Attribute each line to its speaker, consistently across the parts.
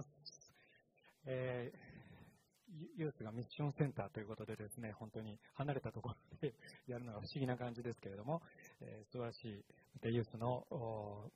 Speaker 1: ます。えー、ユースがミッションセンターということでですね、本当に離れたところで やるのが不思議な感じですけれども、えー、素晴らしい、またユースの、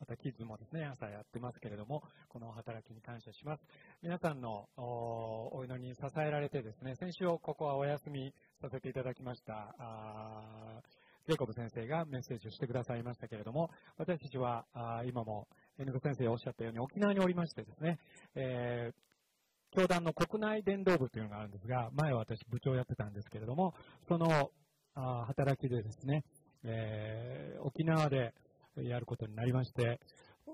Speaker 1: またキッズもですね、朝やってますけれども、この働きに感謝します。皆さんのお祈りに支えられてですね、先週ここはお休みさせていただきました。あジェイコブ先生がメッセージをしてくださいましたけれども、私たちはあ今も N 先生がおっしゃったように沖縄におりましてですね、えー、教団の国内伝道部というのがあるんですが、前は私部長やってたんですけれども、そのあ働きでですね、えー、沖縄でやることになりまして、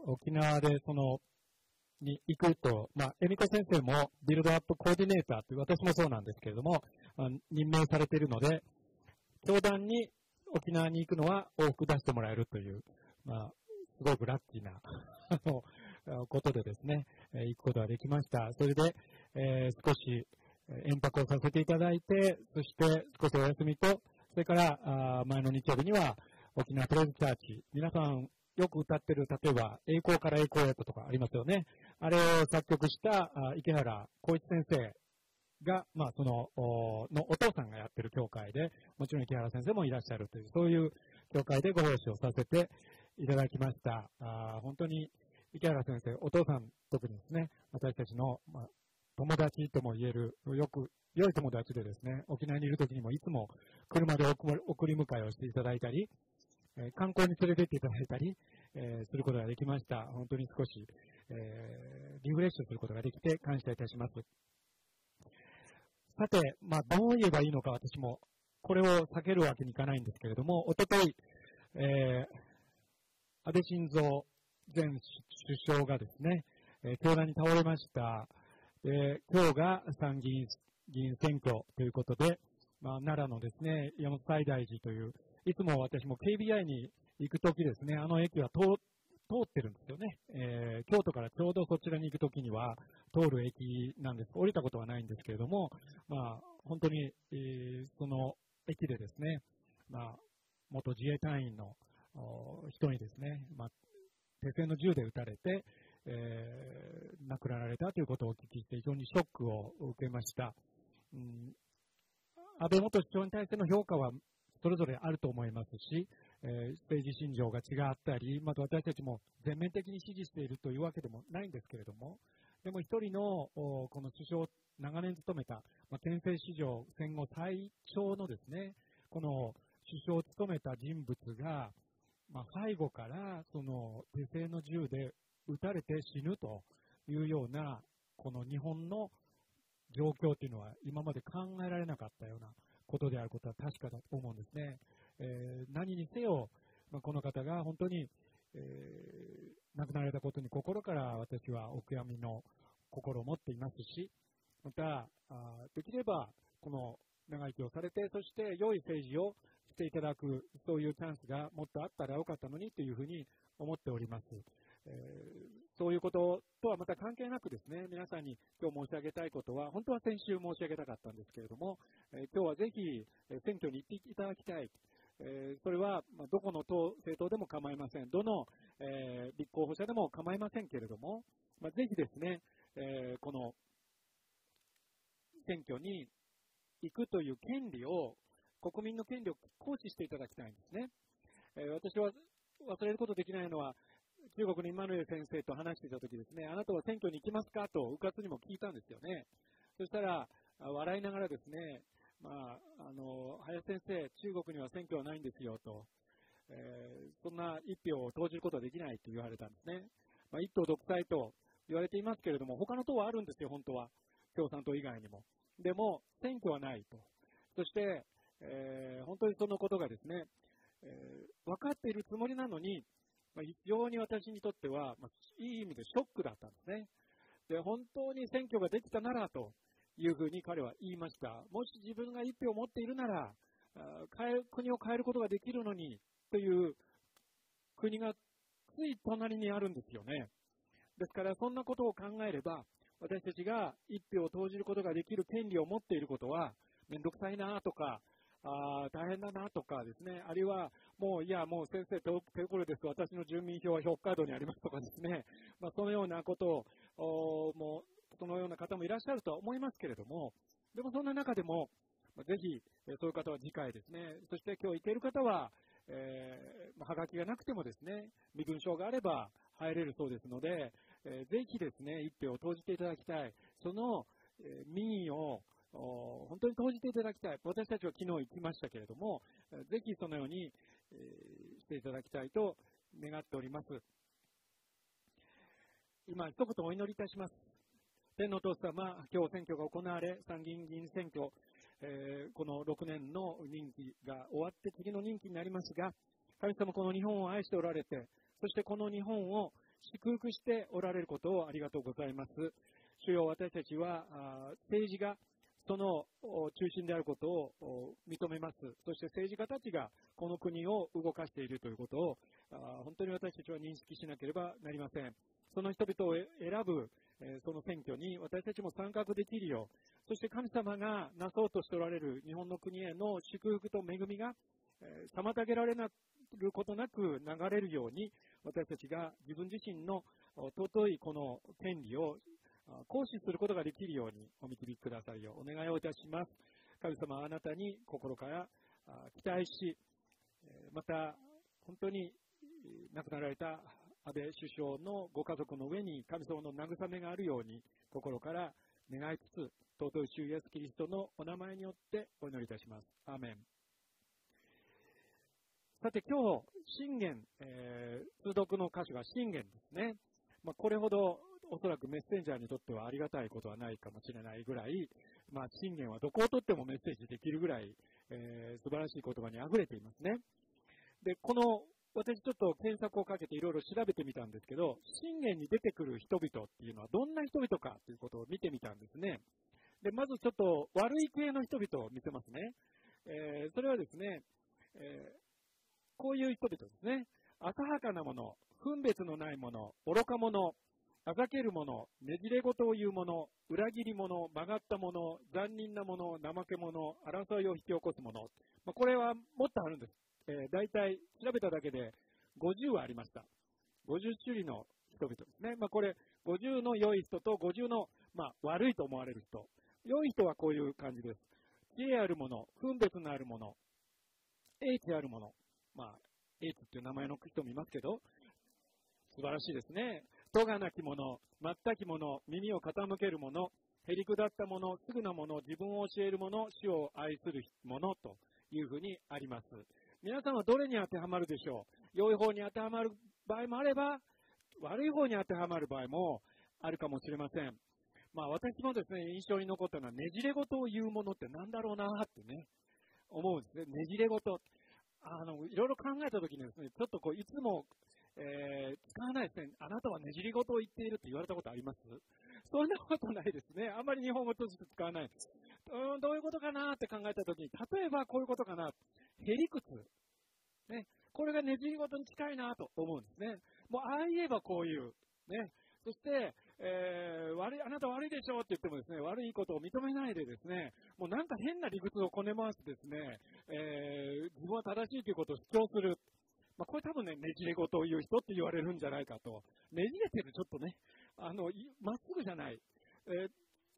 Speaker 1: 沖縄でその、に行くと、まあ、エミコ先生もビルドアップコーディネーターという、私もそうなんですけれども、任命されているので、教団に沖縄に行くのは往復出してもらえるという、まあ、すごくラッキーなあの、ことでですね、行くことができました。それで、えー、少し遠泊をさせていただいて、そして少しお休みと、それからあ前の日曜日には沖縄プレズチャーチ、皆さんよく歌ってる、例えば、栄光から栄光へととかありますよね。あれを作曲した池原光一先生が、まあ、その、おのお父さんがやってる教会で、もちろん池原先生もいらっしゃるという、そういう教会でご奉仕をさせていただきました。あ本当に池原先生、お父さん特にですね、私たちの、まあ、友達とも言える、よく、良い友達でですね、沖縄にいる時にもいつも車で送り迎えをしていただいたり、え観光に連れてっていただいたり、えすることができました。本当に少し、えリフレッシュすることができて感謝いたします。さて、まあ、どう言えばいいのか私も、これを避けるわけにいかないんですけれども、おととい、えー、安倍晋三前首相がですね、えー、教団に倒れました。で、今日が参議院議員選挙ということで、まあ、奈良のですね、山本西大寺という、いつも私も KBI に行くときですね、あの駅は通通ってるんですよね。えー、京都からちょうどそちらに行くときには通る駅なんです。降りたことはないんですけれども、まあ、本当に、えー、その駅でですね、まあ、元自衛隊員の人にですね、まあ、手製の銃で撃たれて、えー、亡くなられたということをお聞きして非常にショックを受けました。うん、安倍元首相に対しての評価はそれぞれあると思いますし、えー、政治信条が違ったり、また私たちも全面的に支持しているというわけでもないんですけれども、でも一人のこの首相を、長年務めた、まあ、憲政史上戦後最長のですね、この首相を務めた人物が、まあ、背後からその手製の銃で撃たれて死ぬというような、この日本の状況というのは今まで考えられなかったようなことであることは確かだと思うんですね。えー、何にせよ、まあ、この方が本当に、えー、亡くなられたことに心から私はお悔やみの心を持っていますし、また、あできれば、この長生きをされて、そして良い政治をていただく、そういうチャンスがもっとあったらよかったのにというふうに思っております。えー、そういうこととはまた関係なくですね、皆さんに今日申し上げたいことは、本当は先週申し上げたかったんですけれども、えー、今日はぜひ選挙に行っていただきたい。えー、それは、まどこの党政党でも構いません。どの、え立候補者でも構いませんけれども、まあ、ぜひですね、えこの選挙に行くという権利を、国民の権利を行使していただきたいんですね。え私は忘れることできないのは、中国のイマヌエル先生と話していたときですね、あなたは選挙に行きますかと、うかつにも聞いたんですよね。そしたら、笑いながらですね、まあ、あの、林先生、中国には選挙はないんですよと、えー、そんな一票を投じることはできないと言われたんですね。まあ、一党独裁と言われていますけれども、他の党はあるんですよ、本当は。共産党以外にも。でも、選挙はないと。そして、えー、本当にそのことがですね、えー、分かっているつもりなのに、まあ、非常に私にとっては、まあ、いい意味でショックだったんですね。で、本当に選挙ができたならというふうに彼は言いました。もし自分が一票を持っているなら、国を変えることができるのにという国がつい隣にあるんですよね。ですから、そんなことを考えれば、私たちが一票を投じることができる権利を持っていることは、めんどくさいなとか、あ大変だなとかですね、あるいはもういや、もう先生、手遅れです、私の住民票は北海道にありますとかですね、まあ、そのようなことをもう、そのような方もいらっしゃるとは思いますけれども、でもそんな中でも、ぜひ、そういう方は次回ですね、そして今日行ける方は、えー、はがきがなくてもですね、身分証があれば入れるそうですので、えー、ぜひですね、一票を投じていただきたい。その、えー、民意を本当に投じていただきたい。私たちは昨日行きましたけれども、ぜひそのように、えー、していただきたいと願っております。今、一言お祈りいたします。天皇父様、今日選挙が行われ、参議院議員選挙、えー、この6年の任期が終わって次の任期になりますが、神様この日本を愛しておられて、そしてこの日本を祝福しておられることをありがとうございます。主よ私たちは政治がその中心であることを認めます。そして政治家たちがこの国を動かしているということを本当に私たちは認識しなければなりません。その人々を選ぶその選挙に私たちも参画できるよう、そして神様がなそうとしておられる日本の国への祝福と恵みが妨げられなることなく流れるように私たちが自分自身の尊いこの権利を行使することができるようにお導きくださいようお願いをいたします。神様あなたに心から期待し、また本当に亡くなられた安倍首相のご家族の上に神様の慰めがあるように心から願いつつ、尊い主イエスキリストのお名前によってお祈りいたします。アーメン。さて今日、信玄、えー、通読の歌詞は信玄ですね。まあ、これほどおそらくメッセンジャーにとってはありがたいことはないかもしれないぐらい、まあ、信玄はどこをとってもメッセージできるぐらい、えー、素晴らしい言葉に溢れていますね。で、この、私ちょっと検索をかけていろいろ調べてみたんですけど、信玄に出てくる人々っていうのはどんな人々かということを見てみたんですね。で、まずちょっと悪い系の人々を見せますね。えー、それはですね、えー、こういう人々ですね。浅はかなもの、分別のないもの、愚か者、あざける者、ねじれ事を言う者、裏切り者、曲がった者、残忍な者、怠け者、争いを引き起こす者。まあ、これはもっとあるんです。えー、大体調べただけで50はありました。50種類の人々ですね。まあ、これ、50の良い人と50の、まあ、悪いと思われる人。良い人はこういう感じです。知恵ある者、分別のある者、英知ある者。まあ、英知っていう名前の人もいますけど、素晴らしいですね。戸がなき者、全き者、耳を傾ける者、へりくだった者、すぐな者、自分を教える者、主を愛する者というふうにあります。皆さんはどれに当てはまるでしょう？良い方に当てはまる場合もあれば、悪い方に当てはまる場合もあるかもしれません。まあ私もですね、印象に残ったのはねじれ事を言うものって何だろうなってね、思うんですね。ねじれ事。あの、いろいろ考えたときにですね、ちょっとこう、いつもえー、使わないですね。あなたはねじり事を言っているって言われたことあります？そんなことないですね。あんまり日本語として使わない。うん、どういうことかなって考えたときに、例えばこういうことかな。へりくつ。ね。これがねじり事に近いなと思うんですね。もう、ああ言えばこういう。ね。そして、えー、悪い、あなた悪いでしょって言ってもですね、悪いことを認めないでですね、もうなんか変な理屈をこね回してですね、えー、自分は正しいということを主張する。まあ、これ多分ね、ねじれ事を言う人って言われるんじゃないかと。ねじれてる、ちょっとね。あの、まっすぐじゃない。えー、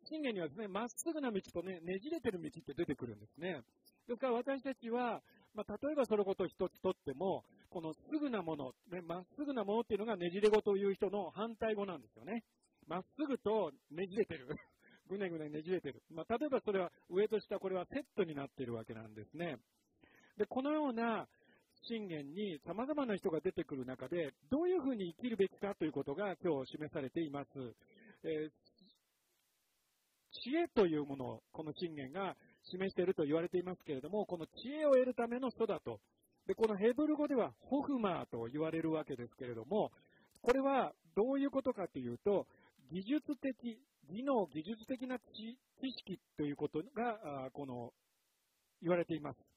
Speaker 1: 信玄にはですね、まっすぐな道とね、ねじれてる道って出てくるんですね。ですから私たちは、まあ、例えばそのことを一つとっても、このすぐなもの、ね、まっすぐなものっていうのがねじれ事を言う人の反対語なんですよね。まっすぐとねじれてる。ぐねぐねねじれてる。まあ、例えばそれは上と下これはセットになっているわけなんですね。で、このような信玄に様々な人が出てくる中で、どういうふうに生きるべきかということが今日示されています。えー、知恵というものをこの信玄が示していると言われていますけれども、この知恵を得るための人だと。で、このヘブル語ではホフマーと言われるわけですけれども、これはどういうことかというと、技術的、技能、技術的な知識ということが、この、言われています。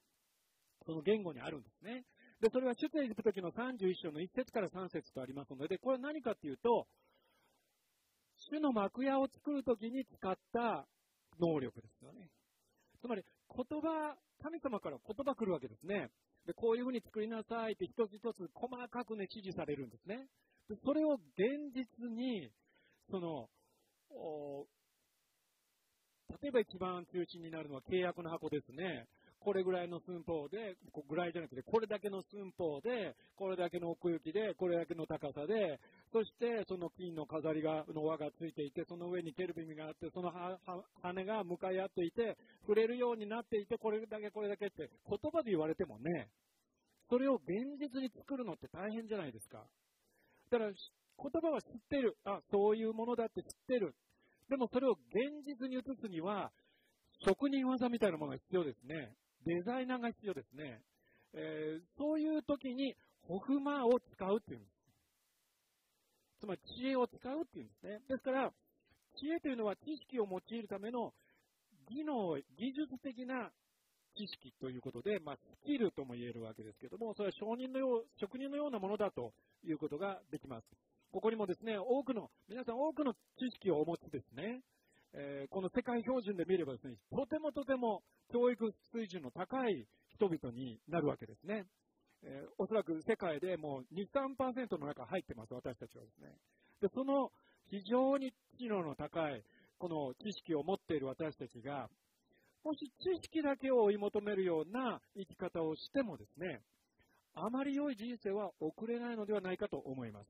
Speaker 1: その言語にあるんですね。で、それは出エジプト記の31章の1節から3節とありますので、これは何かっていうと、主の幕屋を作るときに使った能力ですよね。つまり、言葉、神様から言葉来るわけですね。で、こういうふうに作りなさいって一つ一つ細かくね、指示されるんですね。でそれを現実にその、例えば一番中心になるのは契約の箱ですね。これぐらいの寸法で、ぐらいじゃなくて、これだけの寸法で、これだけの奥行きで、これだけの高さで、そしてその金の飾りが、の輪がついていて、その上にケルビムがあって、その羽が向かい合っていて、触れるようになっていて、これだけこれだけって言葉で言われてもね、それを現実に作るのって大変じゃないですか。だから、言葉は知ってる。あ、そういうものだって知ってる。でもそれを現実に移すには、職人技みたいなものが必要ですね。デザイナーが必要ですね。えー、そういう時に、ホフマーを使うっていうんです。つまり知恵を使うっていうんですね。ですから、知恵というのは知識を用いるための技能、技術的な知識ということで、まあ、スキルとも言えるわけですけども、それは商人のよう、職人のようなものだということができます。ここにもですね、多くの、皆さん多くの知識をお持ちですね。えー、この世界標準で見ればですね、とてもとても教育水準の高い人々になるわけですね。えー、おそらく世界でもう2、3%の中入ってます、私たちはですね。で、その非常に知能の高い、この知識を持っている私たちが、もし知識だけを追い求めるような生き方をしてもですね、あまり良い人生は送れないのではないかと思います。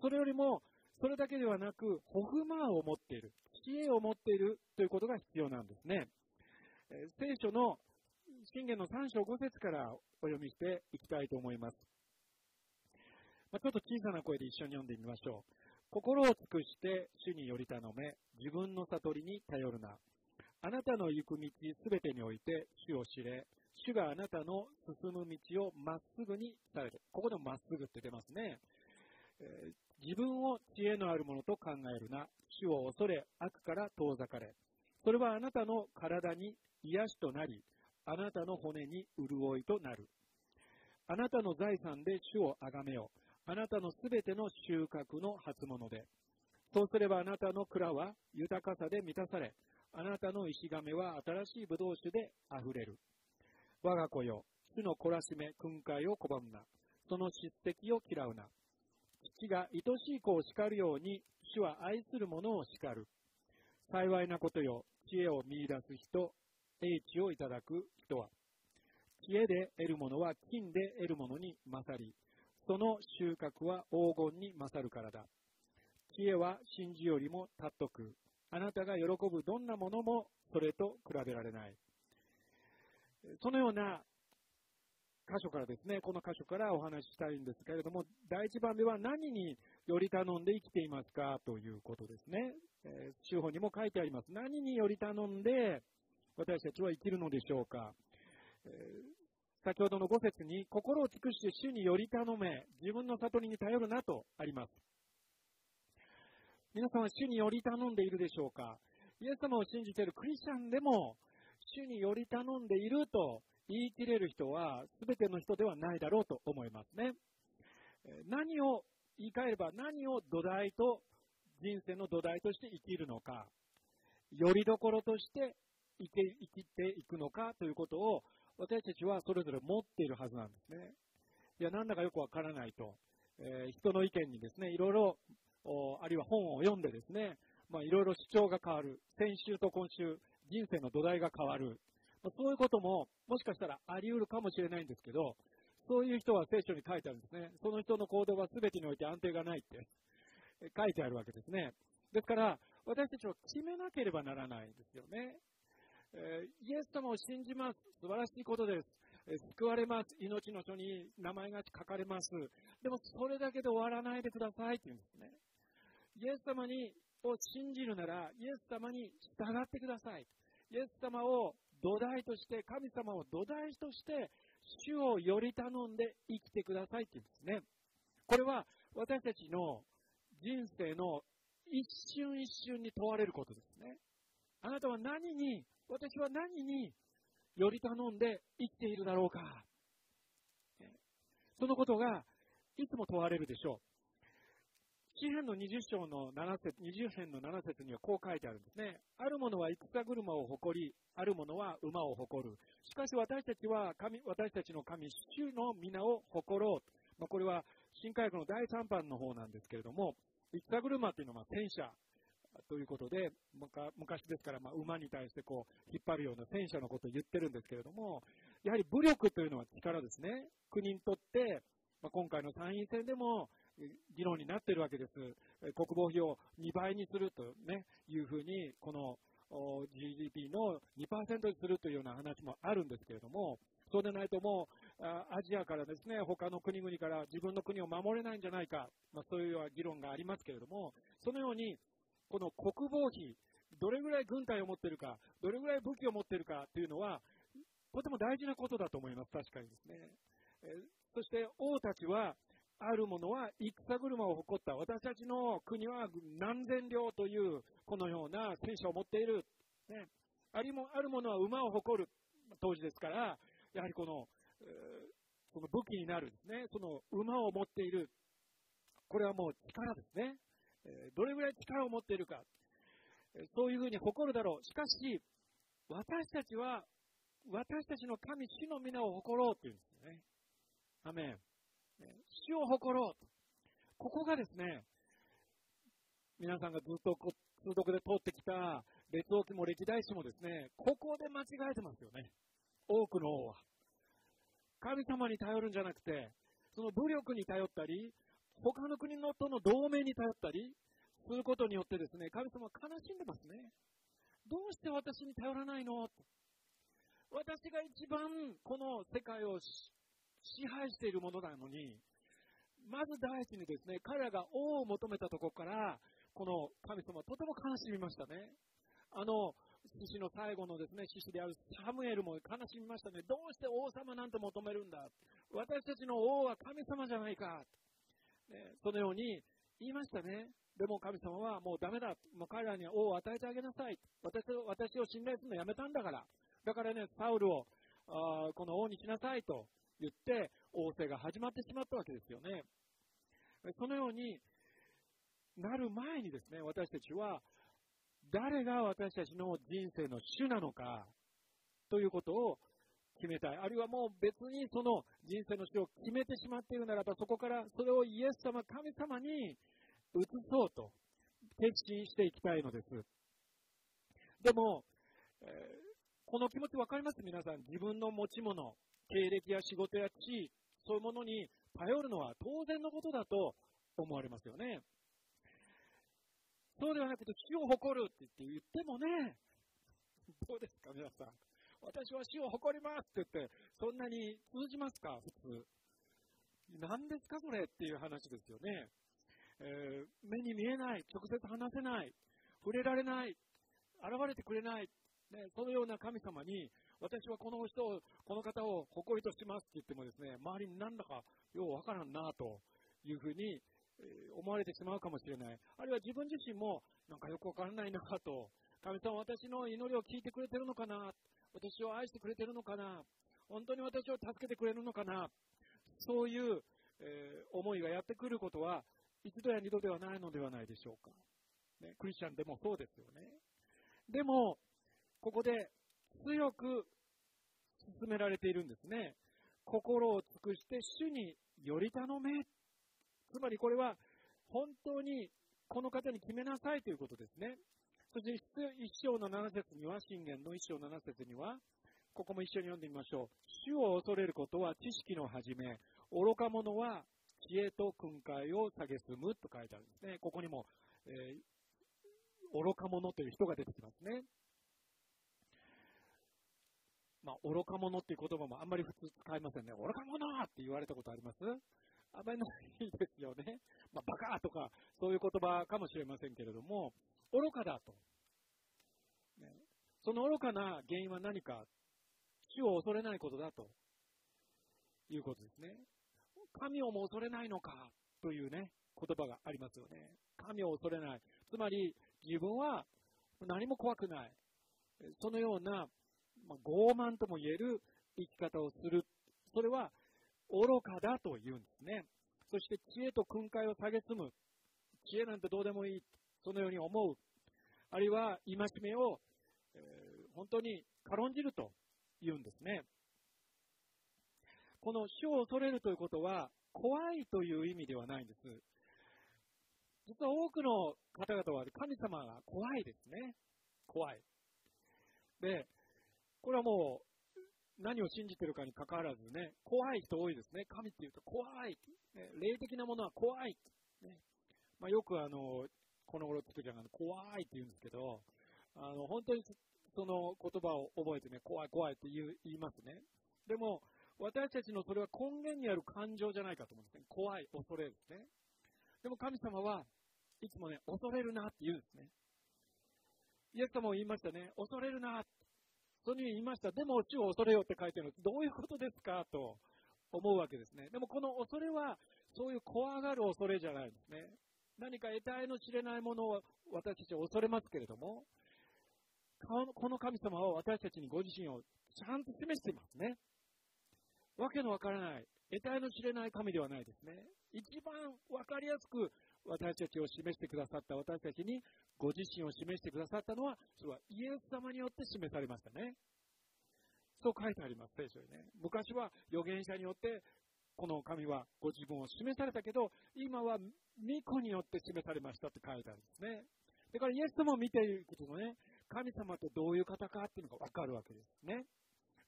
Speaker 1: それよりも、それだけではなく、ホフマーを持っている、知恵を持っているということが必要なんですね。聖書の信玄の3章5節からお読みしていきたいと思います。ま、ちょっと小さな声で一緒に読んでみましょう。心を尽くして主により頼め、自分の悟りに頼るな。あなたの行く道すべてにおいて主を知れ、主があなたの進む道をまっすぐにされる。ここでもまっすぐって出ますね。え、自分を知恵のあるものと考えるな。主を恐れ、悪から遠ざかれ。それはあなたの体に癒しとなり、あなたの骨に潤いとなる。あなたの財産で主をあがめよ。あなたのすべての収穫の初物で。そうすればあなたの蔵は豊かさで満たされ、あなたの石亀は新しい葡萄酒で溢れる。我が子よ、主の懲らしめ、訓戒を拒むな。その叱責を嫌うな。父が愛しい子を叱るように、主は愛する者を叱る。幸いなことよ、知恵を見出す人、英知をいただく人は。知恵で得るものは金で得るものに勝り、その収穫は黄金に勝るからだ。知恵は真珠よりも尊く、あなたが喜ぶどんなものもそれと比べられない。そのような箇所からですね、この箇所からお話ししたいんですけれども、第一番目は何により頼んで生きていますかということですね。えー、手法にも書いてあります。何により頼んで私たちは生きるのでしょうか。えー、先ほどの5節に、心を尽くして主により頼め、自分の悟りに頼るなとあります。皆さんは主により頼んでいるでしょうかイエス様を信じているクリスチャンでも、主により頼んでいると言い切れる人は、全ての人ではないだろうと思いますね。何を言い換えれば、何を土台と、人生の土台として生きるのか、よりどころとして生き生きていくのかということを、私たちはそれぞれ持っているはずなんですね。いや、なんだかよくわからないと。えー、人の意見にですね、いろいろ、あるいは本を読んでですね、まあ、いろいろ主張が変わる。先週と今週、人生の土台が変わる。そういうことも、もしかしたらあり得るかもしれないんですけど、そういう人は聖書に書いてあるんですね。その人の行動は全てにおいて安定がないって書いてあるわけですね。ですから、私たちは決めなければならないんですよね。え、イエス様を信じます。素晴らしいことです。え、救われます。命の書に名前が書かれます。でも、それだけで終わらないでくださいって言うんですね。イエス様にを信じるなら、イエス様に従ってください。イエス様を土台として、神様を土台として、主をより頼んで生きてくださいって言うんですね。これは私たちの人生の一瞬一瞬に問われることですね。あなたは何に、私は何により頼んで生きているだろうか。そのことがいつも問われるでしょう。詩篇の20章の7節、20編の7節にはこう書いてあるんですね。ある者は戦車を誇り、ある者は馬を誇る。しかし私たちは神、私たちの神、主の皆を誇ろう。まあ、これは新科学の第3版の方なんですけれども、戦車っていうのは戦車ということで、昔ですから、まあ、馬に対してこう引っ張るような戦車のことを言ってるんですけれども、やはり武力というのは力ですね。国にとって、まあ、今回の参院選でも議論になっているわけです。国防費を2倍にすると、ね、いうふうに、この GDP の2%にするというような話もあるんですけれども、そうでないともう、アジアからですね、他の国々から自分の国を守れないんじゃないか、まあ、そういうような議論がありますけれども、そのように、この国防費、どれぐらい軍隊を持っているか、どれぐらい武器を持っているかというのは、とても大事なことだと思います、確かにですね。そして王たちは、あるものは戦車を誇った。私たちの国は何千両というこのような戦車を持っている。ね、ありもあるものは馬を誇る当時ですから、やはりこの、えー、その武器になるね、その馬を持っている。これはもう力ですね。え、どれぐらい力を持っているか。そういうふうに誇るだろう。しかし、私たちは、私たちの神、主の皆を誇ろうっていうんですね。アメン。主を誇ろうと。ここがですね、皆さんがずっと通読で通ってきた列王記も歴代史もですね、ここで間違えてますよね。多くの王は。神様に頼るんじゃなくて、その武力に頼ったり、他の国のとの同盟に頼ったりすることによってですね、神様は悲しんでますね。どうして私に頼らないの？私が一番この世界を支配しているものなのに、まず第一にですね、彼らが王を求めたところから、この神様はとても悲しみましたね。あの、獅子の最後のですね、獅子であるサムエルも悲しみましたね。どうして王様なんて求めるんだ？私たちの王は神様じゃないか。ね、そのように言いましたね。でも神様はもうダメだ。もう彼らには王を与えてあげなさい。私私を信頼するのやめたんだから。だからね、サウルをあこの王にしなさいと言って王政が始まってしまったわけですよね。そのようになる前にですね、私たちは誰が私たちの人生の主なのかということを決めたい。あるいはもう別にその人生の主を決めてしまっているならば、そこからそれをイエス様、神様に移そうと決心していきたいのです。でも、え、この気持ち分かります？皆さん。自分の持ち物、経歴や仕事や地位、そういうものに頼るのは当然のことだと思われますよね。そうではなくて、死を誇るって言って言ってもね、どうですか、皆さん？私は死を誇りますって言って、そんなに通じますか、普通。何ですか、それっていう話ですよね。えー、目に見えない、直接話せない、触れられない、現れてくれない、ね、そのような神様に、私はこの人を、この方を誇りとしますって言ってもですね、周りになんだかようわからんなというふうに思われてしまうかもしれない。あるいは自分自身もなんかよくわからないなと、神様私の祈りを聞いてくれてるのかな私を愛してくれてるのかな本当に私を助けてくれるのかなそういう、え、思いがやってくることは一度や二度ではないのではないでしょうか。ね、クリスチャンでもそうですよね。でも、ここで強く進められているんですね。心を尽くして主により頼め。つまりこれは本当にこの方に決めなさいということですね。そして一章の7節には、信玄の一章7節には、ここも一緒に読んでみましょう。主を恐れることは知識の始め、愚か者は知恵と訓戒を蔑むと書いてあるんですね。ここにも、えー、愚か者という人が出てきますね。まあ、愚か者っていう言葉もあんまり普通使いませんね。愚か者って言われたことあります？あまりないですよね。まあ、バカとか、そういう言葉かもしれませんけれども、愚かだと。ね、その愚かな原因は何か、主を恐れないことだということですね。神をも恐れないのかというね、言葉がありますよね。神を恐れない。つまり、自分は何も怖くない。そのようなまあ、傲慢とも言える生き方をする。それは愚かだと言うんですね。そして知恵と訓戒を蔑む。知恵なんてどうでもいい。そのように思う。あるいは戒めを、えー、本当に軽んじると言うんですね。この主を恐れるということは怖いという意味ではないんです。実は多くの方々は神様が怖いですね。怖い。で、これはもう、何を信じてるかにかかわらずね、怖い人多いですね。神っていうと怖い。ね、霊的なものは怖い。ねまあ、よくあの、この頃つくじゃん、怖いって言うんですけど、あの、本当にその言葉を覚えてね、怖い怖いって言う言いますね。でも、私たちのそれは根源にある感情じゃないかと思うんですね。怖い、恐れですね。でも神様はいつもね、恐れるなって言うんですね。イエス様も言いましたね、恐れるな。そういうふうにいました。でも、主を恐れよって書いてるんです。どういうことですか？と思うわけですね。でも、この恐れは、そういう怖がる恐れじゃないんですね。何か得体の知れないものを私たちは恐れますけれども、この神様は私たちにご自身をちゃんと示していますね。わけのわからない、得体の知れない神ではないですね。一番わかりやすく私たちを示してくださった私たちにご自身を示してくださったのは、それはイエス様によって示されましたね。そう書いてあります、聖書にね。昔は預言者によってこの神はご自分を示されたけど、今は巫女によって示されましたって書いてあるんですね。だからイエス様を見ていくともね、神様ってどういう方かっていうのがわかるわけですね。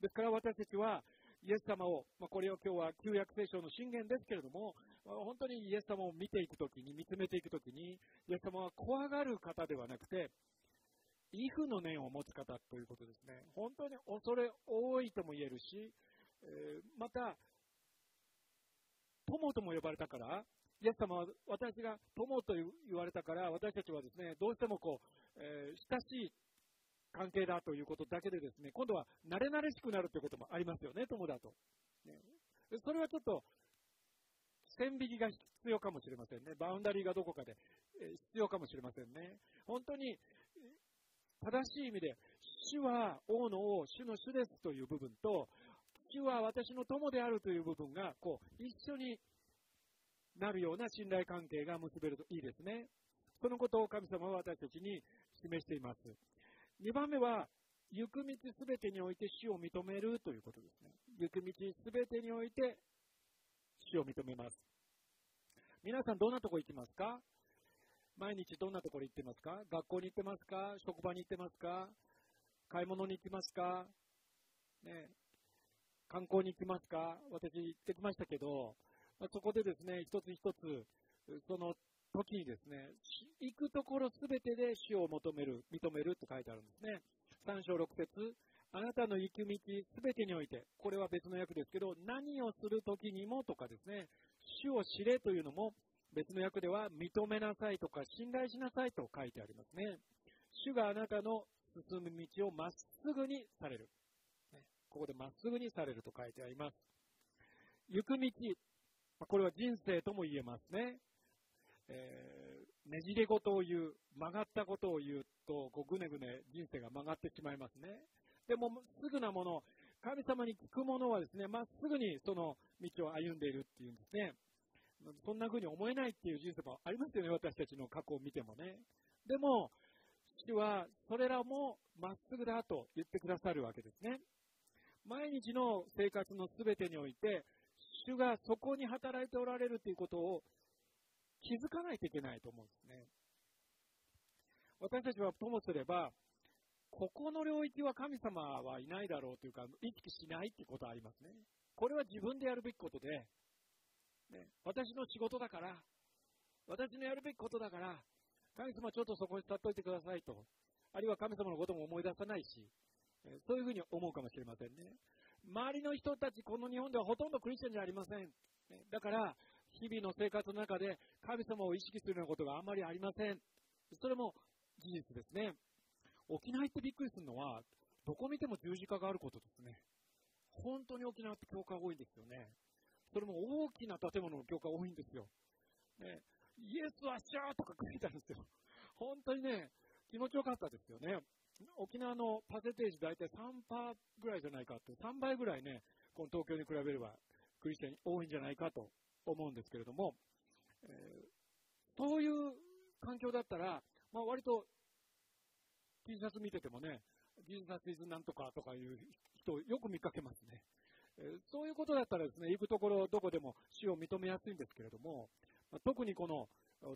Speaker 1: ですから私たちは、イエス様を、まあ、これを今日は旧約聖書の信玄ですけれども、本当にイエス様を見ていくときに、見つめていくときに、イエス様は怖がる方ではなくて、畏怖の念を持つ方ということですね。本当に恐れ多いとも言えるし、えー、また、友とも呼ばれたから、イエス様は私が友と言われたから、私たちはですね、どうしてもこう、えー、親しい関係だということだけでですね、今度は慣れ慣れしくなるということもありますよね、友だと。ね、それはちょっと、線引きが必要かもしれませんね。バウンダリーがどこかで、必要かもしれませんね。本当に、正しい意味で、主は王の王、主の主ですという部分と、主は私の友であるという部分が、こう、一緒になるような信頼関係が結べるといいですね。そのことを神様は私たちに示しています。2番目は、行く道すべてにおいて死を認めるということですね。行く道すべてにおいてを認めます。皆さんどんなとこ行きますか？毎日どんなところ行ってますか？学校に行ってますか？職場に行ってますか？買い物に行きますか？ね、観光に行きますか？私行ってきましたけど、まそこでですね、一つ一つ、その時にですね、行くところすべてで死を求める、認めるって書いてあるんですね。3章6節。あなたの行く道すべてにおいて、これは別の訳ですけど、何をするときにもとかですね、主を知れというのも、別の訳では認めなさいとか信頼しなさいと書いてありますね。主があなたの進む道をまっすぐにされる。ここでまっすぐにされると書いてあります。行く道、これは人生とも言えますね。えー、ねじれ事を言う、曲がったことを言うと、こうぐねぐね人生が曲がってしまいますね。でも、すぐなもの、神様に聞くものはですね、まっすぐにその道を歩んでいるっていうんですね。そんな風に思えないっていう人生もありますよね、私たちの過去を見てもね。でも、主はそれらもまっすぐだと言ってくださるわけですね。毎日の生活のすべてにおいて、主がそこに働いておられるということを気づかないといけないと思うんですね。私たちはともすれば、ここの領域は神様はいないだろうというか、意識しないってことはありますね。これは自分でやるべきことで、ね、私の仕事だから、私のやるべきことだから、神様ちょっとそこに立っといてくださいと。あるいは神様のことも思い出さないし、そういうふうに思うかもしれませんね。周りの人たち、この日本ではほとんどクリスチャンじゃありません。だから、日々の生活の中で神様を意識するようなことがあまりありません。それも事実ですね。沖縄行ってびっくりするのは、どこ見ても十字架があることですね。本当に沖縄って教会多いんですよね。それも大きな建物の教会多いんですよ。ね、イエスはシャーとか書いてあるんですよ。本当にね、気持ちよかったですよね。沖縄のパセテージ大体3%ぐらいじゃないかって、3倍ぐらいね、この東京に比べればクリスチャンに多いんじゃないかと思うんですけれども、えー、そういう環境だったら、まあ、割と T シャツ見ててもね、ジーザスイズなんとかとかいう人よく見かけますね。えー、そういうことだったらですね、行くところどこでも死を認めやすいんですけれども、ま、特にこの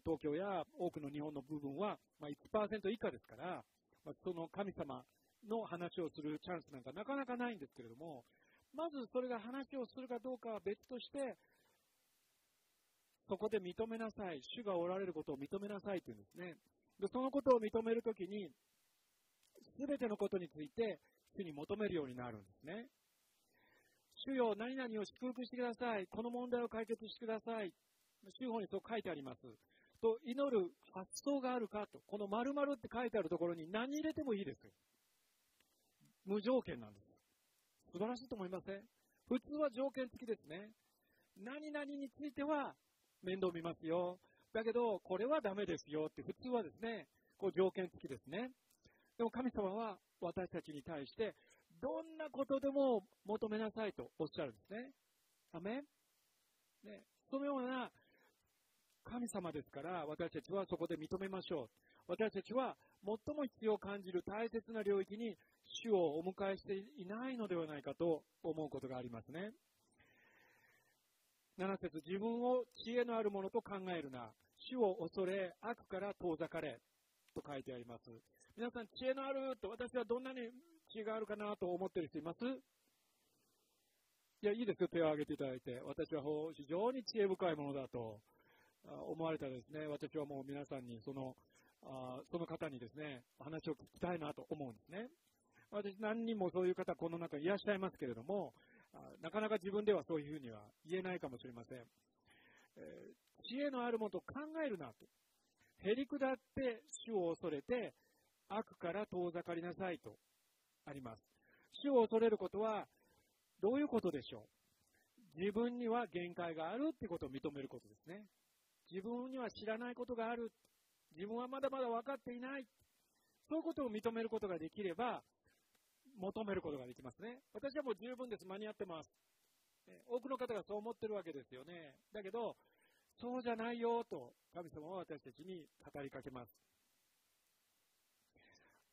Speaker 1: 東京や多くの日本の部分は、ま、1%以下ですから、ま、その神様の話をするチャンスなんかなかなかないんですけれども、まずそれが話をするかどうかは別として、そこで認めなさい。主がおられることを認めなさいというんですね。でそのことを認めるときに、すべてのことについて、主に求めるようになるんですね。主よ、何々を祝福してください。この問題を解決してください。主法にそう書いてあります。と、祈る発想があるかと。この〇〇って書いてあるところに何入れてもいいですよ。無条件なんです。素晴らしいと思いません？普通は条件付きですね。何々については面倒見ますよ。だけど、これはダメですよって普通はですね、こう条件付きですね。でも神様は私たちに対して、どんなことでも求めなさいとおっしゃるんですね。アメね、そのような神様ですから、私たちはそこで認めましょう。私たちは最も必要を感じる大切な領域に主をお迎えしていないのではないかと思うことがありますね。7節自分を知恵のあるものと考えるな。主を恐れ、悪から遠ざかれ。と書いてあります。皆さん、知恵のあると私はどんなに知恵があるかなと思っている人います？いや、いいですよ、手を挙げていただいて。私は非常に知恵深いものだと思われたらですね、私はもう皆さんにその、あその方にですね、話を聞きたいなと思うんですね。私何人もそういう方この中にいらっしゃいますけれども、なかなか自分ではそういうふうには言えないかもしれません。えー、知恵のあるものと考えるなと。へりくだって主を恐れて悪から遠ざかりなさいとあります。主を恐れることはどういうことでしょう？自分には限界があるってことを認めることですね。自分には知らないことがある。自分はまだまだ分かっていない。そういうことを認めることができれば、求めることができますね。私はもう十分です。間に合ってます。多くの方がそう思ってるわけですよね。だけど、そうじゃないよと神様は私たちに語りかけます。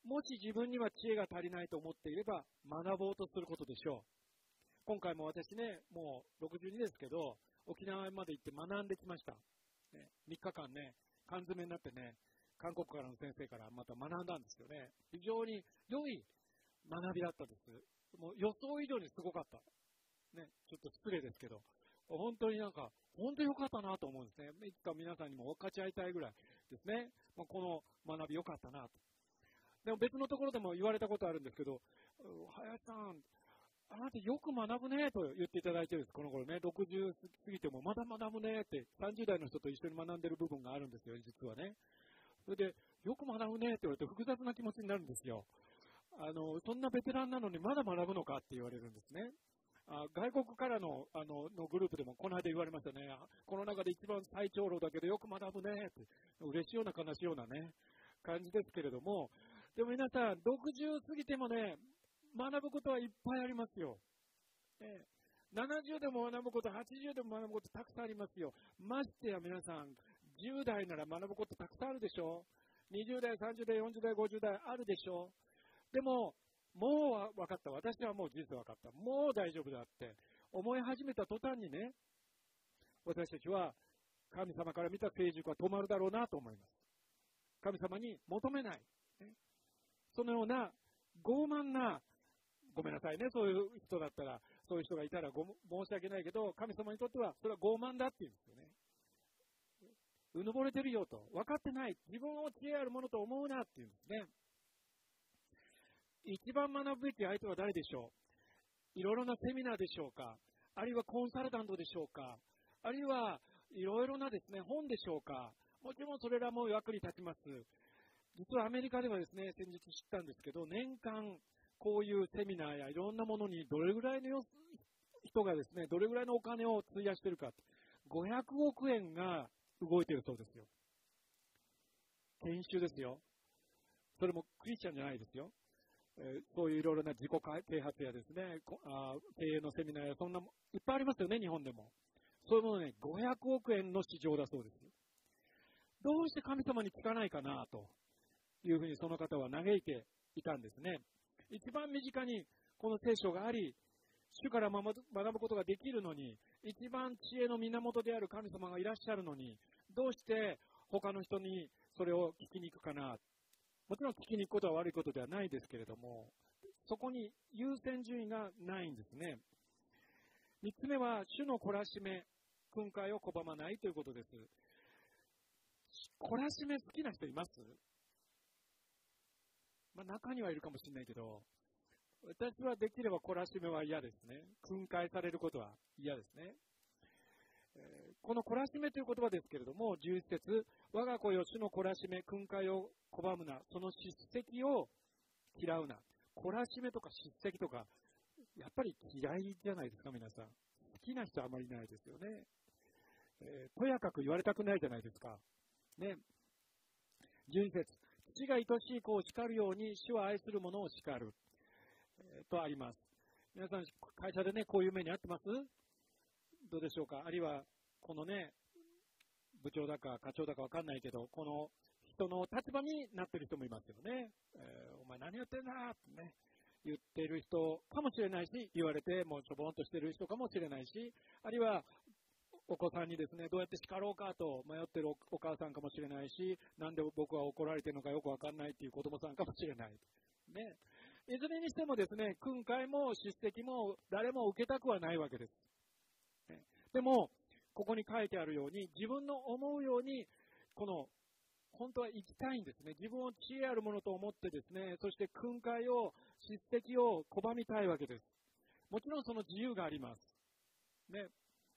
Speaker 1: もし自分には知恵が足りないと思っていれば学ぼうとすることでしょう。今回も私ね、もう62ですけど、沖縄まで行って学んできました。ね、3日間ね、缶詰になってね、韓国からの先生からまた学んだんですよね。非常に良い学びだったです。もう予想以上にすごかった。ね、ちょっと失礼ですけど、本当になんか、本当に良かったなと思うんですね。いつか皆さんにも分かち合いたいぐらいですね。まあ、この学び良かったなと。でも別のところでも言われたことあるんですけど、林さん、あなたよく学ぶねと言っていただいてるんです、この頃ね。60過ぎてもまだ学ぶねって、30代の人と一緒に学んでる部分があるんですよ、実はね。それで、よく学ぶねって言われて複雑な気持ちになるんですよ。あの、そんなベテランなのにまだ学ぶのか？って言われるんですね。あ外国からのあののグループでもこの間言われましたね。この中で一番最長老だけどよく学ぶねって。嬉しいような悲しいようなね、感じですけれども、でも皆さん、60過ぎてもね、学ぶことはいっぱいありますよ。え70でも学ぶこと、80でも学ぶことたくさんありますよ。ましてや皆さん、10代なら学ぶことたくさんあるでしょ ?20 代、30代、40代、50代あるでしょ？でも、もう分かった。私はもう事実分かった。もう大丈夫だって思い始めた途端にね、私たちは神様から見た成熟は止まるだろうなと思います。神様に求めない。そのような傲慢な、ごめんなさいね、そういう人だったら、そういう人がいたらご申し訳ないけど、神様にとってはそれは傲慢だって言うんですよね。うぬぼれてるよと。分かってない。自分を知恵あるものと思うなって言うんですね。一番学ぶべき相手は誰でしょう？いろいろなセミナーでしょうか？あるいはコンサルタントでしょうか？あるいはいろいろなですね、本でしょうか？もちろんそれらも役に立ちます。実はアメリカではですね、先日知ったんですけど、年間こういうセミナーやいろんなものにどれぐらいの人がですね、どれぐらいのお金を費やしているか、500億円が動いているそうですよ。研修ですよ。それもクリスチャンじゃないですよ。えそういういろいろな自己啓発やですね、あ経営のセミナーやそんなもいっぱいありますよね、日本でも。そういうものね、500億円の市場だそうです。どうして神様に聞かないかなというふうにその方は嘆いていたんですね。一番身近にこの聖書があり、主から学ぶことができるのに、一番知恵の源である神様がいらっしゃるのに、どうして他の人にそれを聞きに行くかな。もちろん聞きに行くことは悪いことではないですけれども、そこに優先順位がないんですね。三つ目は、主の懲らしめ、訓戒を拒まないということです。懲らしめ好きな人います？まあ、中にはいるかもしれないけど、私はできれば懲らしめは嫌ですね。訓戒されることは嫌ですね。この懲らしめという言葉ですけれども、11節我が子よ主の懲らしめ、訓戒を拒むな、その叱責を嫌うな。懲らしめとか叱責とか、やっぱり嫌いじゃないですか、皆さん。好きな人はあまりいないですよね。えー、とやかく言われたくないじゃないですか。ね。12節父が愛しい子を叱るように、主は愛する者を叱る。えー、とあります。皆さん、会社でね、こういう目に遭ってます？どうでしょうか？あるいは、このね、部長だか課長だかわかんないけど、この人の立場になってる人もいますよね。えー、お前何やってんだってね、言ってる人かもしれないし、言われてもうちょぼんとしてる人かもしれないし、あるいはお子さんにですね、どうやって叱ろうかと迷ってるお母さんかもしれないし、なんで僕は怒られてるのかよくわかんないっていう子供さんかもしれない。ね。いずれにしてもですね、訓戒も叱責も誰も受けたくはないわけです。ね、でも、ここに書いてあるように、自分の思うように、この、本当は生きたいんですね。自分を知恵あるものと思ってですね、そして訓戒を、叱責を拒みたいわけです。もちろんその自由があります。ね。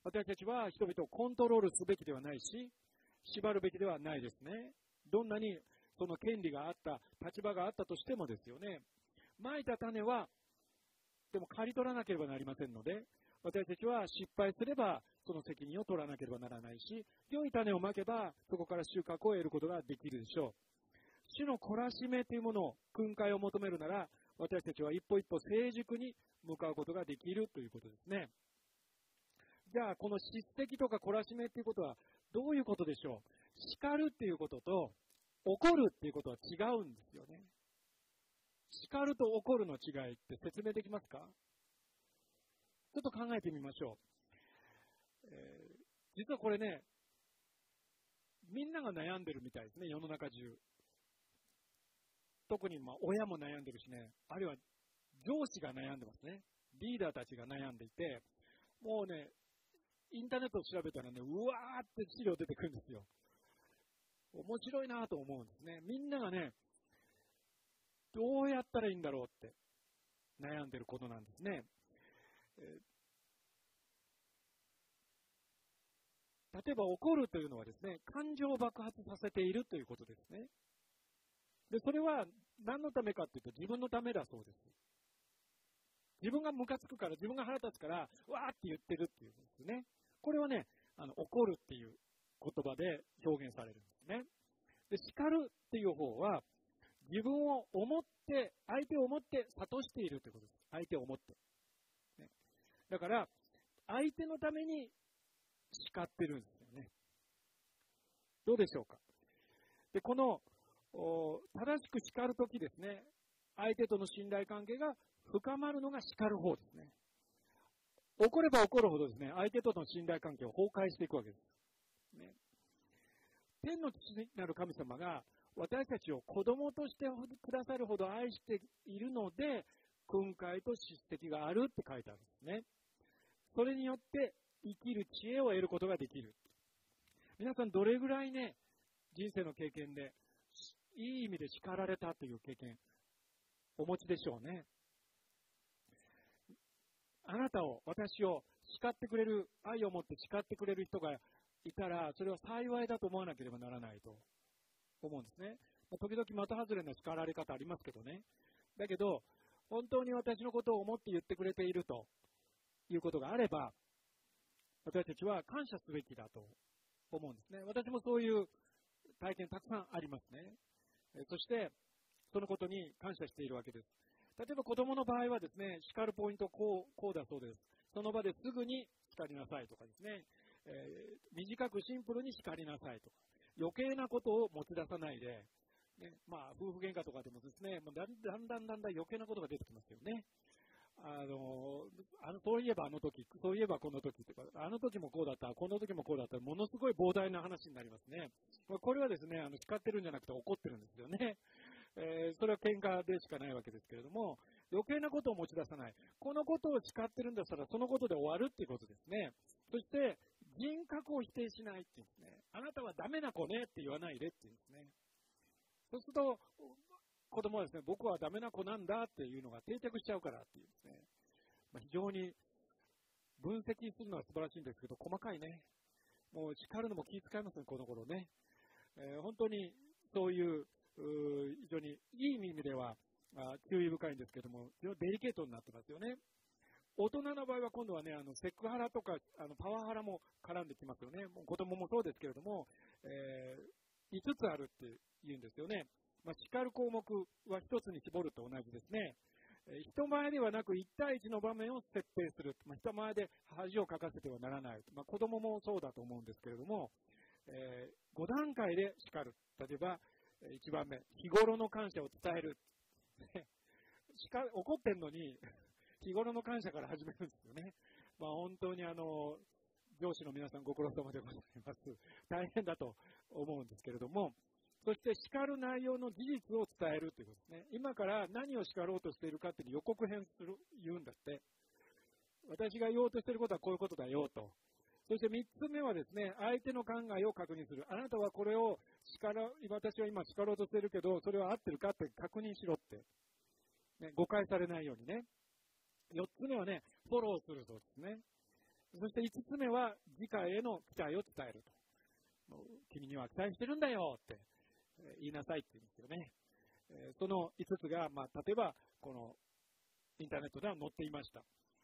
Speaker 1: 私たちは人々をコントロールすべきではないし、縛るべきではないですね。どんなにその権利があった、立場があったとしてもですよね。蒔いた種は、でも刈り取らなければなりませんので、私たちは失敗すればその責任を取らなければならないし、良い種をまけばそこから収穫を得ることができるでしょう。主の懲らしめというものを、訓戒を求めるなら、私たちは一歩一歩成熟に向かうことができるということですね。じゃあ、この叱責とか懲らしめっていうことはどういうことでしょう？叱るっていうことと怒るっていうことは違うんですよね。叱ると怒るの違いって説明できますか？ちょっと考えてみましょう。えー、実はこれね、みんなが悩んでるみたいですね、世の中中。特にまあ親も悩んでるしね、あるいは上司が悩んでますね。リーダーたちが悩んでいて、もうね、インターネットを調べたらね、うわーって資料出てくるんですよ。面白いなと思うんですね。みんながね、どうやったらいいんだろうって悩んでることなんですね。例えば怒るというのはですね、感情を爆発させているということですね。で、それは何のためかっていうと自分のためだそうです。自分がムカつくから、自分が腹立つから、わーって言ってるっていうんですね。これはね、あの、怒るっていう言葉で表現されるんですね。で、叱るっていう方は、自分を思って、相手を思って諭しているということです。相手を思って。ね、だから、相手のために叱ってるんですよね。どうでしょうか。で、この、正しく叱るときですね、相手との信頼関係が深まるのが叱る方ですね。怒れば怒るほどですね、相手との信頼関係を崩壊していくわけです。ね、天の父なる神様が私たちを子供としてくださるほど愛しているので、訓戒と叱責があるって書いてあるんですね。それによって生きる知恵を得ることができる。皆さんどれぐらいね、人生の経験で、いい意味で叱られたという経験、お持ちでしょうね。あなたを、私を叱ってくれる、愛を持って叱ってくれる人がいたら、それは幸いだと思わなければならないと思うんですね。時々的外れな叱られ方ありますけどね。だけど、本当に私のことを思って言ってくれているということがあれば、私たちは感謝すべきだと思うんですね。私もそういう体験たくさんありますね。そして、そのことに感謝しているわけです。例えば子供の場合はですね、叱るポイントこう、こうだそうです。その場ですぐに叱りなさいとかですね、えー、短くシンプルに叱りなさいとか、余計なことを持ち出さないで、ね、まあ、夫婦喧嘩とかでもですね、もうだんだんだんだん余計なことが出てきますよね。あの、あの、そういえばあの時、そういえばこの時とか、あの時もこうだった、この時もこうだった、ものすごい膨大な話になりますね。これはですね、あの、叱ってるんじゃなくて怒ってるんですよね。えー、それは喧嘩でしかないわけですけれども、余計なことを持ち出さない。このことを叱ってるんだったら、そのことで終わるっていうことですね。そして、人格を否定しないっていうんですね。あなたはダメな子ねって言わないでっていうんですね。そうすると、子供はですね、僕はダメな子なんだっていうのが定着しちゃうからっていうんですね。まあ、非常に分析するのは素晴らしいんですけど、細かいね。もう叱るのも気遣いますね、この頃ね。えー、本当にそういう非常にいい意味では注意深いんですけども、非常にデリケートになってますよね。大人の場合は今度はね、あのセクハラとかあのパワハラも絡んできますよね。もう子供もそうですけれども、えー、5つあるって言うんですよね。まあ、叱る項目は1つに絞ると同じですね。え人前ではなく1対1の場面を設定する。まあ、人前で恥をかかせてはならない。まあ、子供もそうだと思うんですけれども、えー、5段階で叱る。例えば、1番目、日頃の感謝を伝える。怒ってんのに、日頃の感謝から始めるんですよね。まあ、本当にあの、上司の皆さんご苦労様でございます。大変だと思うんですけれども、そして叱る内容の事実を伝えるということですね。今から何を叱ろうとしているかっていう予告編する、言うんだって。私が言おうとしていることはこういうことだよと。そして3つ目はですね、相手の考えを確認する。あなたはこれを叱ら、私は今叱ろうとしてるけど、それは合ってるかって確認しろって。ね、誤解されないようにね。4つ目はね、フォローするそうですね。そして5つ目は、次回への期待を伝えると。君には期待してるんだよって言いなさいって言うんですよね。その5つが、まあ、例えば、このインターネットでは載っていました。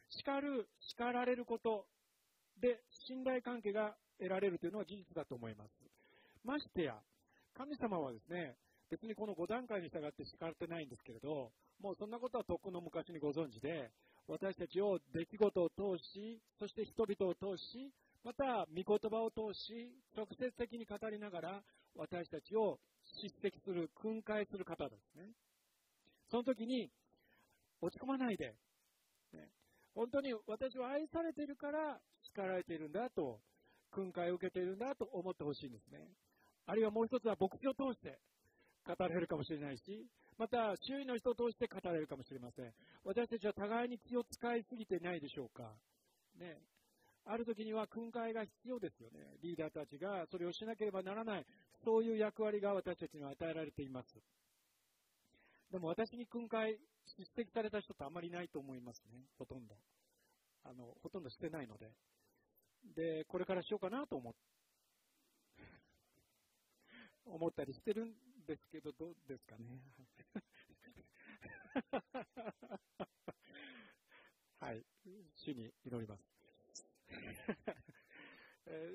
Speaker 1: 叱る、叱られることで信頼関係が得られるというのは事実だと思います。ましてや、神様はですね、別にこの5段階に従って叱ってないんですけれど、もうそんなことはとっくの昔にご存知で、私たちを出来事を通し、そして人々を通し、また御言葉を通し、直接的に語りながら、私たちを叱責する、訓戒する方ですね。その時に、落ち込まないで、ね、本当に私は愛されているからられているんだと、訓戒を受けているんだと思ってほしいんですね。あるいはもう一つは牧師を通して語られるかもしれないし、また周囲の人を通して語られるかもしれません。私たちは互いに気を使いすぎてないでしょうか。ね。ある時には訓戒が必要ですよね。リーダーたちがそれをしなければならない。そういう役割が私たちには与えられています。でも私に訓戒、指摘された人ってあまりいないと思いますね。ほとんど。あの、ほとんどしてないので。で、これからしようかなと思っ思ったりしてるんですけど、どうですかね。はい。主に祈ります。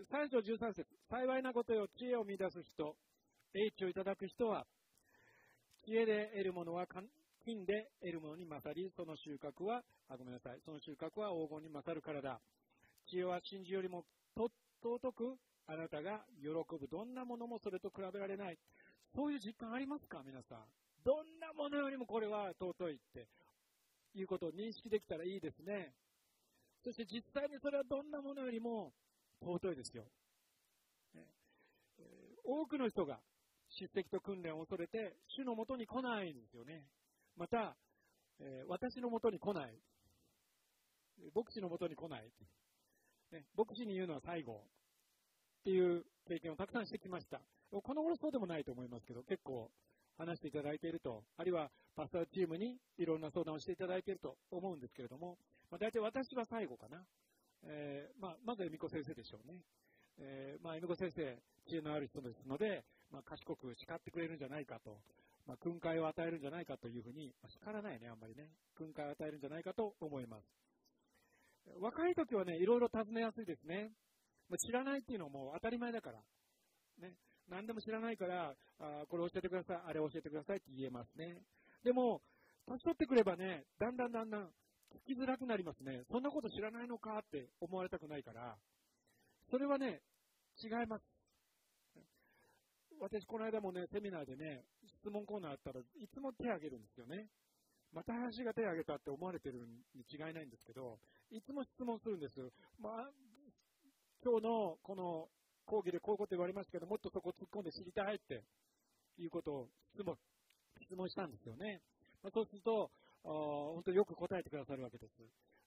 Speaker 1: 3章13節幸いなことよ、知恵を見出す人、英知をいただく人は、知恵で得るものは金で得るものに勝り、その収穫は、あ、ごめんなさい、その収穫は黄金に勝るからだ。知恵は真珠よりも尊く、あなたが喜ぶどんなものもそれと比べられない。そういう実感ありますか？皆さん。どんなものよりもこれは尊いっていうことを認識できたらいいですね。そして実際にそれはどんなものよりも尊いですよ。ねえ、多くの人が叱責と訓練を恐れて主のもとに来ないんですよね。また、え、私のもとに来ない。牧師のもとに来ない。ね、牧師に言うのは最後っていう経験をたくさんしてきました。この頃そうでもないと思いますけど、結構話していただいていると、あるいはパスターチームにいろんな相談をしていただいていると思うんですけれども、まあ、大体私は最後かな。えー、まあ、まず恵美子先生でしょうね。えー、まあ、恵美子先生、知恵のある人ですので、まあ、賢く叱ってくれるんじゃないかと、まあ、訓戒を与えるんじゃないかというふうに、まあ、叱らないね、あんまりね。訓戒を与えるんじゃないかと思います。若い時はね、いろいろ尋ねやすいですね。ま、知らないっていうのはもう当たり前だから。ね。何でも知らないから、あこれ教えてください、あれ教えてくださいって言えますね。でも、年取ってくればね、だんだんだんだん聞きづらくなりますね。そんなこと知らないのかって思われたくないから、それはね、違います。私、この間もね、セミナーでね、質問コーナーあったらいつも手を挙げるんですよね。また林が手を挙げたって思われてるに違いないんですけど、いつも質問するんです。まあ、今日のこの講義でこういうこと言われましたけど、もっとそこ突っ込んで知りたいっていうことを質問質問したんですよね。まあ、そうすると、本当によく答えてくださるわけです。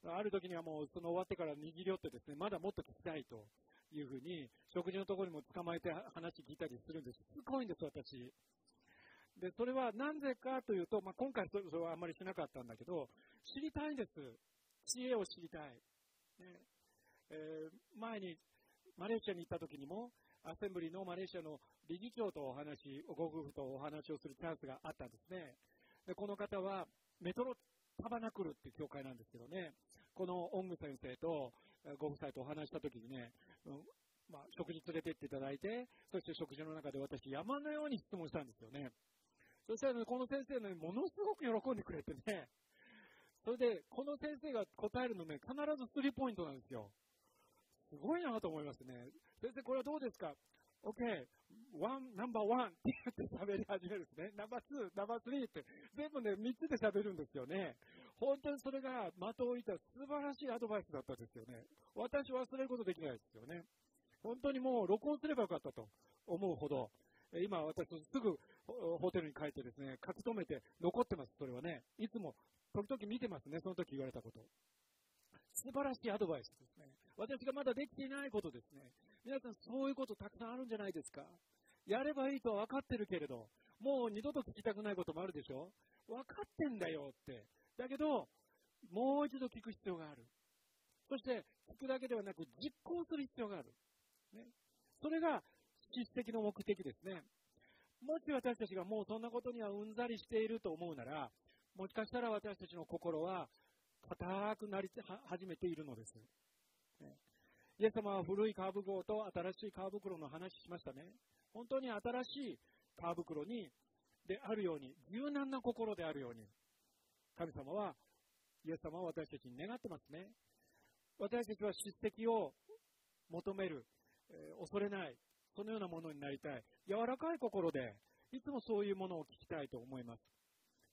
Speaker 1: ある時にはもうその終わってから握り寄ってですね、まだもっと聞きたいというふうに、食事のところにも捕まえて話聞いたりするんです。すごいんです、私。で、それはなぜかというと、まあ、今回それはあんまりしなかったんだけど、知りたいんです。知恵を知りたい。ねえー、前にマレーシアに行った時にも、アセンブリのマレーシアの理事長とお話、ご夫婦とお話をするチャンスがあったんですね。でこの方はメトロタバナクルっていう教会なんですけどね、このオング先生とご夫妻とお話した時にね、うんまあ、食事連れてっていただいて、そして食事の中で私、山のように質問したんですよね。そしたら、ね、この先生ね、ものすごく喜んでくれてね、それで、この先生が答えるのね、必ずスリーポイントなんですよ。すごいなと思いますね。先生、これはどうですか ?OK、ワン、ナンバーワンって言って喋り始めるんですね。ナンバーツー、ナンバースリーって、全部ね、3つで喋るんですよね。本当にそれが的を置いた素晴らしいアドバイスだったんですよね。私忘れることできないですよね。本当にもう録音すればよかったと思うほど、今私すぐホテルに帰ってですね、書き留めて残ってます、それはね。いつも、時々見てますね、その時言われたこと。素晴らしいアドバイスですね。私がまだできていないことですね。皆さんそういうことたくさんあるんじゃないですか。やればいいとは分かってるけれど、もう二度と聞きたくないこともあるでしょ分かってんだよって。だけど、もう一度聞く必要がある。そして、聞くだけではなく、実行する必要がある。ね。それが、実績の目的ですね。もし私たちがもうそんなことにはうんざりしていると思うなら、もしかしたら私たちの心は硬くなり始めているのです。イエス様は古い皮袋と新しい皮袋の話しましたね。本当に新しい皮袋にであるように、柔軟な心であるように、神様は、イエス様は私たちに願ってますね。私たちは叱責を求める、え、恐れない、そのようなものになりたい。柔らかい心で、いつもそういうものを聞きたいと思います。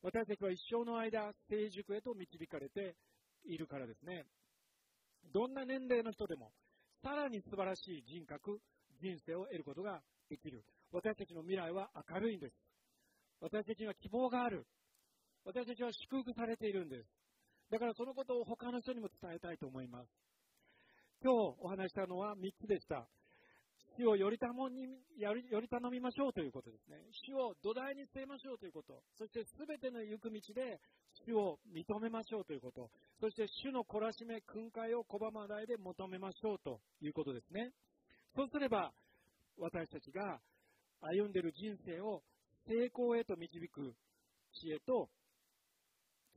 Speaker 1: 私たちは一生の間、成熟へと導かれているからですね。どんな年齢の人でも、さらに素晴らしい人格、人生を得ることができる。私たちの未来は明るいんです。私たちには希望がある。私たちは祝福されているんです。だからそのことを他の人にも伝えたいと思います。今日お話したのは3つでした。主をより頼みより頼みましょうということですね。主を土台に据えましょうということ。そして全ての行く道で主を認めましょうということ。そして主の懲らしめ、訓戒を拒まないで求めましょうということですね。そうすれば、私たちが歩んでいる人生を成功へと導く知恵と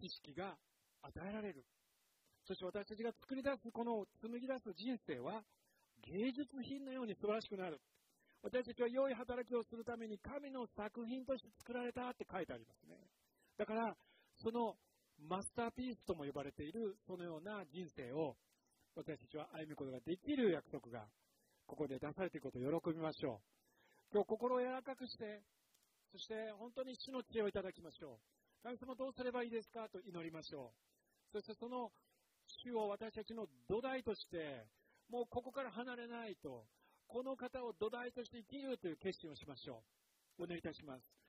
Speaker 1: 知識が与えられる。そして私たちが作り出す、この紡ぎ出す人生は芸術品のように素晴らしくなる。私たちは良い働きをするために神の作品として作られたって書いてありますね。だから、そのマスターピースとも呼ばれているそのような人生を私たちは歩むことができる約束がここで出されていることを喜びましょう。今日心を柔らかくして、そして本当に主の知恵をいただきましょう。神様どうすればいいですか？と祈りましょう。そしてその主を私たちの土台としてもうここから離れないと、この方を土台として生きるという決心をしましょう。お願いいたします。